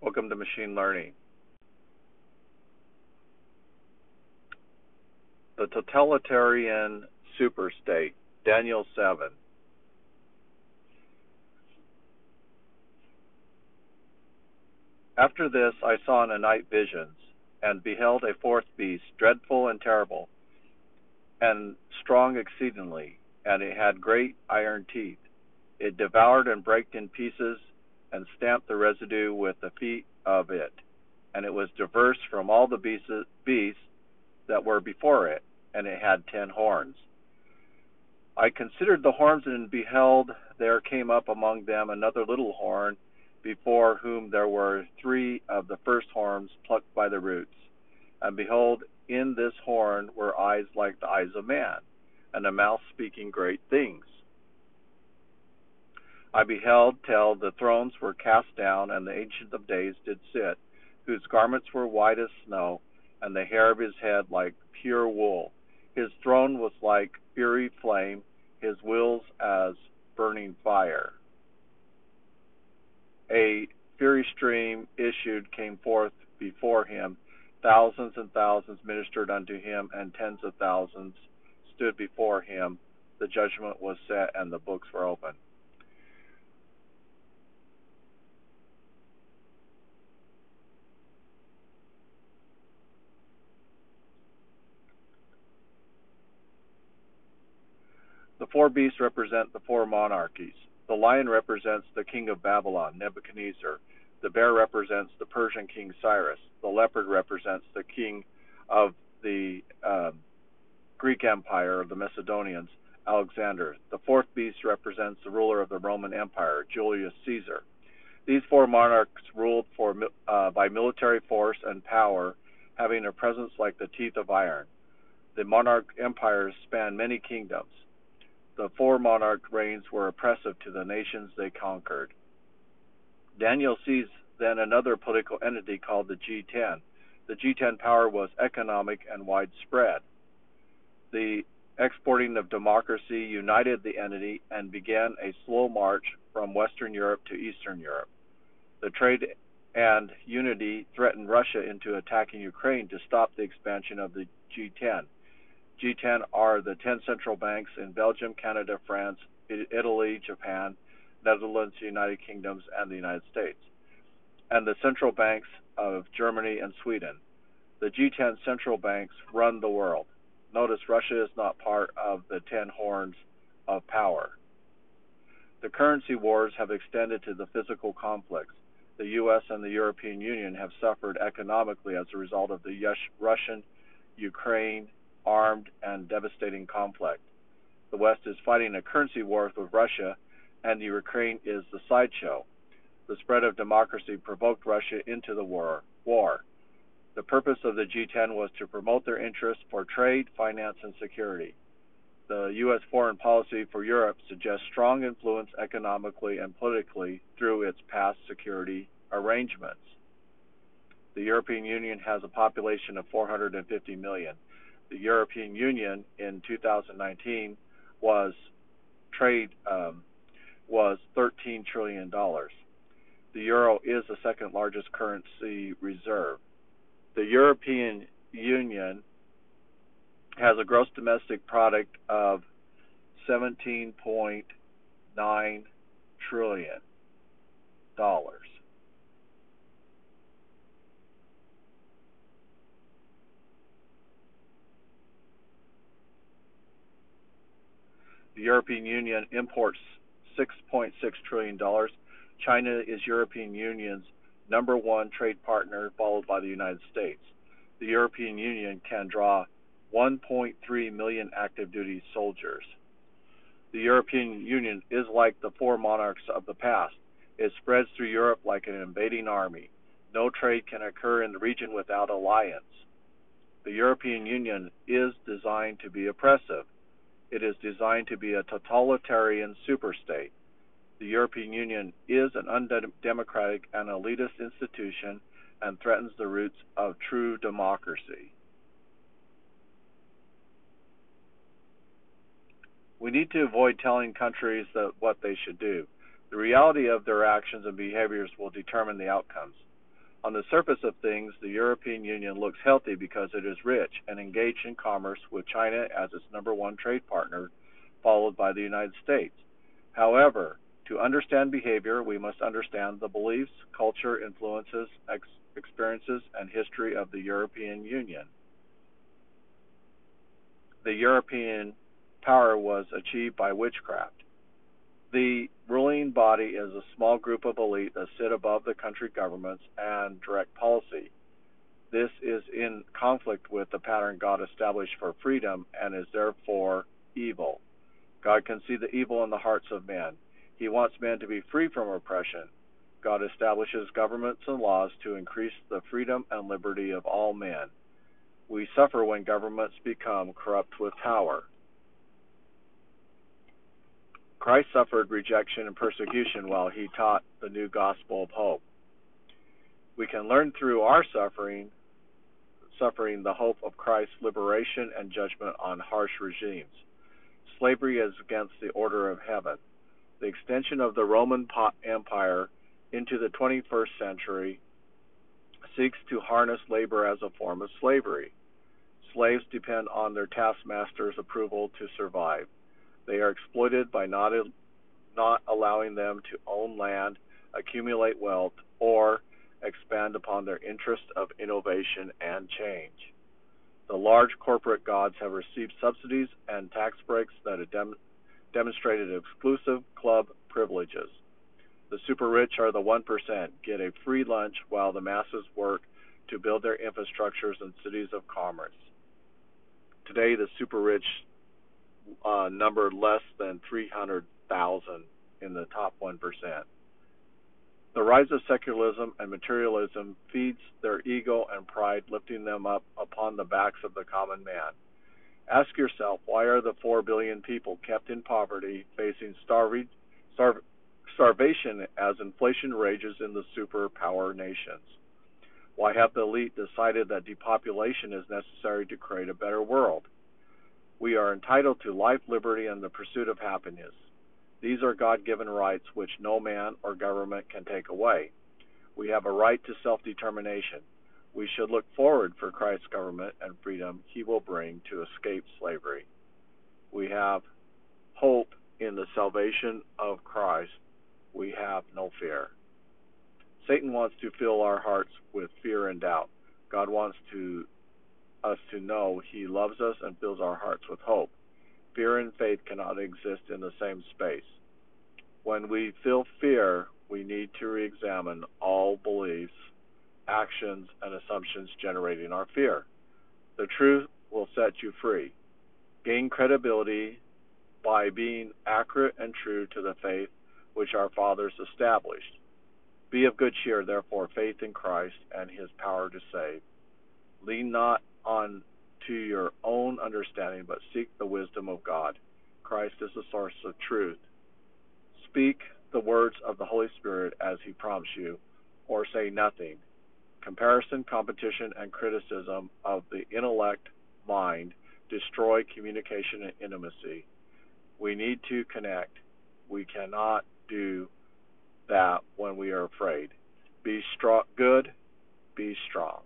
Welcome to Machine Learning. The Totalitarian Superstate, Daniel 7. After this I saw in the night visions, and beheld a fourth beast, dreadful and terrible, and strong exceedingly, and it had great iron teeth. It devoured and brake in pieces and stamped the residue with the feet of it, and it was diverse from all the beasts, that were before it, and it had ten horns. I considered the horns and beheld there came up among them another little horn, before whom there were three of the first horns plucked by the roots. And behold, in this horn were eyes like the eyes of man, and a mouth speaking great things. I beheld till the thrones were cast down, and the Ancient of Days did sit, whose garments were white as snow, and the hair of his head like pure wool. His throne was like fiery flame, his wheels as burning fire. A fiery stream issued came forth before him. Thousands and thousands ministered unto him, and tens of thousands stood before him. The judgment was set, and the books were opened. The four beasts represent the four monarchies. The lion represents the king of Babylon, Nebuchadnezzar. The bear represents the Persian king Cyrus. The leopard represents the king of the uh, Greek Empire of the Macedonians, Alexander. The fourth beast represents the ruler of the Roman Empire, Julius Caesar. These four monarchs ruled for, uh, by military force and power, having a presence like the teeth of iron. The monarch empires span many kingdoms. The four monarch reigns were oppressive to the nations they conquered. Daniel sees then another political entity called the G10. The G10 power was economic and widespread. The exporting of democracy united the entity and began a slow march from Western Europe to Eastern Europe. The trade and unity threatened Russia into attacking Ukraine to stop the expansion of the G10. G10 are the 10 central banks in Belgium, Canada, France, Italy, Japan, Netherlands, United Kingdoms, and the United States, and the central banks of Germany and Sweden. The G10 central banks run the world. Notice Russia is not part of the 10 horns of power. The currency wars have extended to the physical conflicts. The U.S. and the European Union have suffered economically as a result of the Russian Ukraine armed and devastating conflict. The West is fighting a currency war with Russia, and the Ukraine is the sideshow. The spread of democracy provoked Russia into the war. war. The purpose of the G10 was to promote their interests for trade, finance, and security. The U.S. foreign policy for Europe suggests strong influence economically and politically through its past security arrangements. The European Union has a population of 450 million the European Union in 2019 was trade um, was 13 trillion dollars. The euro is the second largest currency reserve. The European Union has a gross domestic product of 17.9 trillion dollars. The European Union imports $6.6 trillion. China is European Union's number one trade partner, followed by the United States. The European Union can draw 1.3 million active duty soldiers. The European Union is like the four monarchs of the past. It spreads through Europe like an invading army. No trade can occur in the region without alliance. The European Union is designed to be oppressive. It is designed to be a totalitarian superstate. The European Union is an undemocratic and elitist institution and threatens the roots of true democracy. We need to avoid telling countries that what they should do. The reality of their actions and behaviors will determine the outcomes. On the surface of things, the European Union looks healthy because it is rich and engaged in commerce with China as its number one trade partner, followed by the United States. However, to understand behavior, we must understand the beliefs, culture, influences, ex- experiences, and history of the European Union. The European power was achieved by witchcraft. The ruling body is a small group of elite that sit above the country governments and direct policy. This is in conflict with the pattern God established for freedom and is therefore evil. God can see the evil in the hearts of men. He wants men to be free from oppression. God establishes governments and laws to increase the freedom and liberty of all men. We suffer when governments become corrupt with power. Christ suffered rejection and persecution while he taught the new gospel of hope. We can learn through our suffering suffering the hope of Christ's liberation and judgment on harsh regimes. Slavery is against the order of heaven. The extension of the Roman Empire into the 21st century seeks to harness labor as a form of slavery. Slaves depend on their taskmaster's approval to survive. They are exploited by not, not allowing them to own land, accumulate wealth, or expand upon their interest of innovation and change. The large corporate gods have received subsidies and tax breaks that have dem- demonstrated exclusive club privileges. The super rich are the 1%, get a free lunch while the masses work to build their infrastructures and cities of commerce. Today, the super rich uh, number less than 300,000 in the top 1%. The rise of secularism and materialism feeds their ego and pride, lifting them up upon the backs of the common man. Ask yourself, why are the 4 billion people kept in poverty, facing starvation as inflation rages in the superpower nations? Why have the elite decided that depopulation is necessary to create a better world? We are entitled to life, liberty, and the pursuit of happiness. These are God given rights which no man or government can take away. We have a right to self determination. We should look forward for Christ's government and freedom he will bring to escape slavery. We have hope in the salvation of Christ. We have no fear. Satan wants to fill our hearts with fear and doubt. God wants to us to know he loves us and fills our hearts with hope. Fear and faith cannot exist in the same space. When we feel fear, we need to re examine all beliefs, actions, and assumptions generating our fear. The truth will set you free. Gain credibility by being accurate and true to the faith which our fathers established. Be of good cheer, therefore, faith in Christ and his power to save. Lean not on to your own understanding, but seek the wisdom of God. Christ is the source of truth. Speak the words of the Holy Spirit as He prompts you, or say nothing. Comparison, competition, and criticism of the intellect mind destroy communication and intimacy. We need to connect. We cannot do that when we are afraid. Be strong, good, be strong.